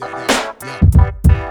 yeah, yeah, yeah.